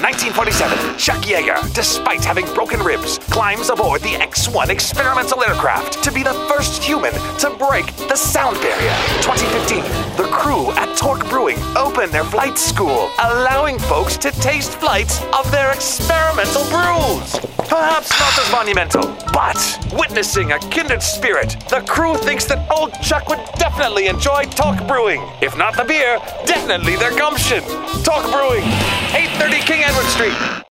1947, Chuck Yeager, despite having broken ribs, climbs aboard the X 1 experimental aircraft to be the first human to break the sound barrier. 2015, the crew at Torque Brewing open their flight school, allowing folks to taste flights of their experimental brews. Perhaps not as monumental, but witnessing a kindred spirit, the crew thinks that old Chuck would definitely enjoy Torque Brewing. If not the beer, definitely their gumption. Torque Brewing, 830 King Edward Street.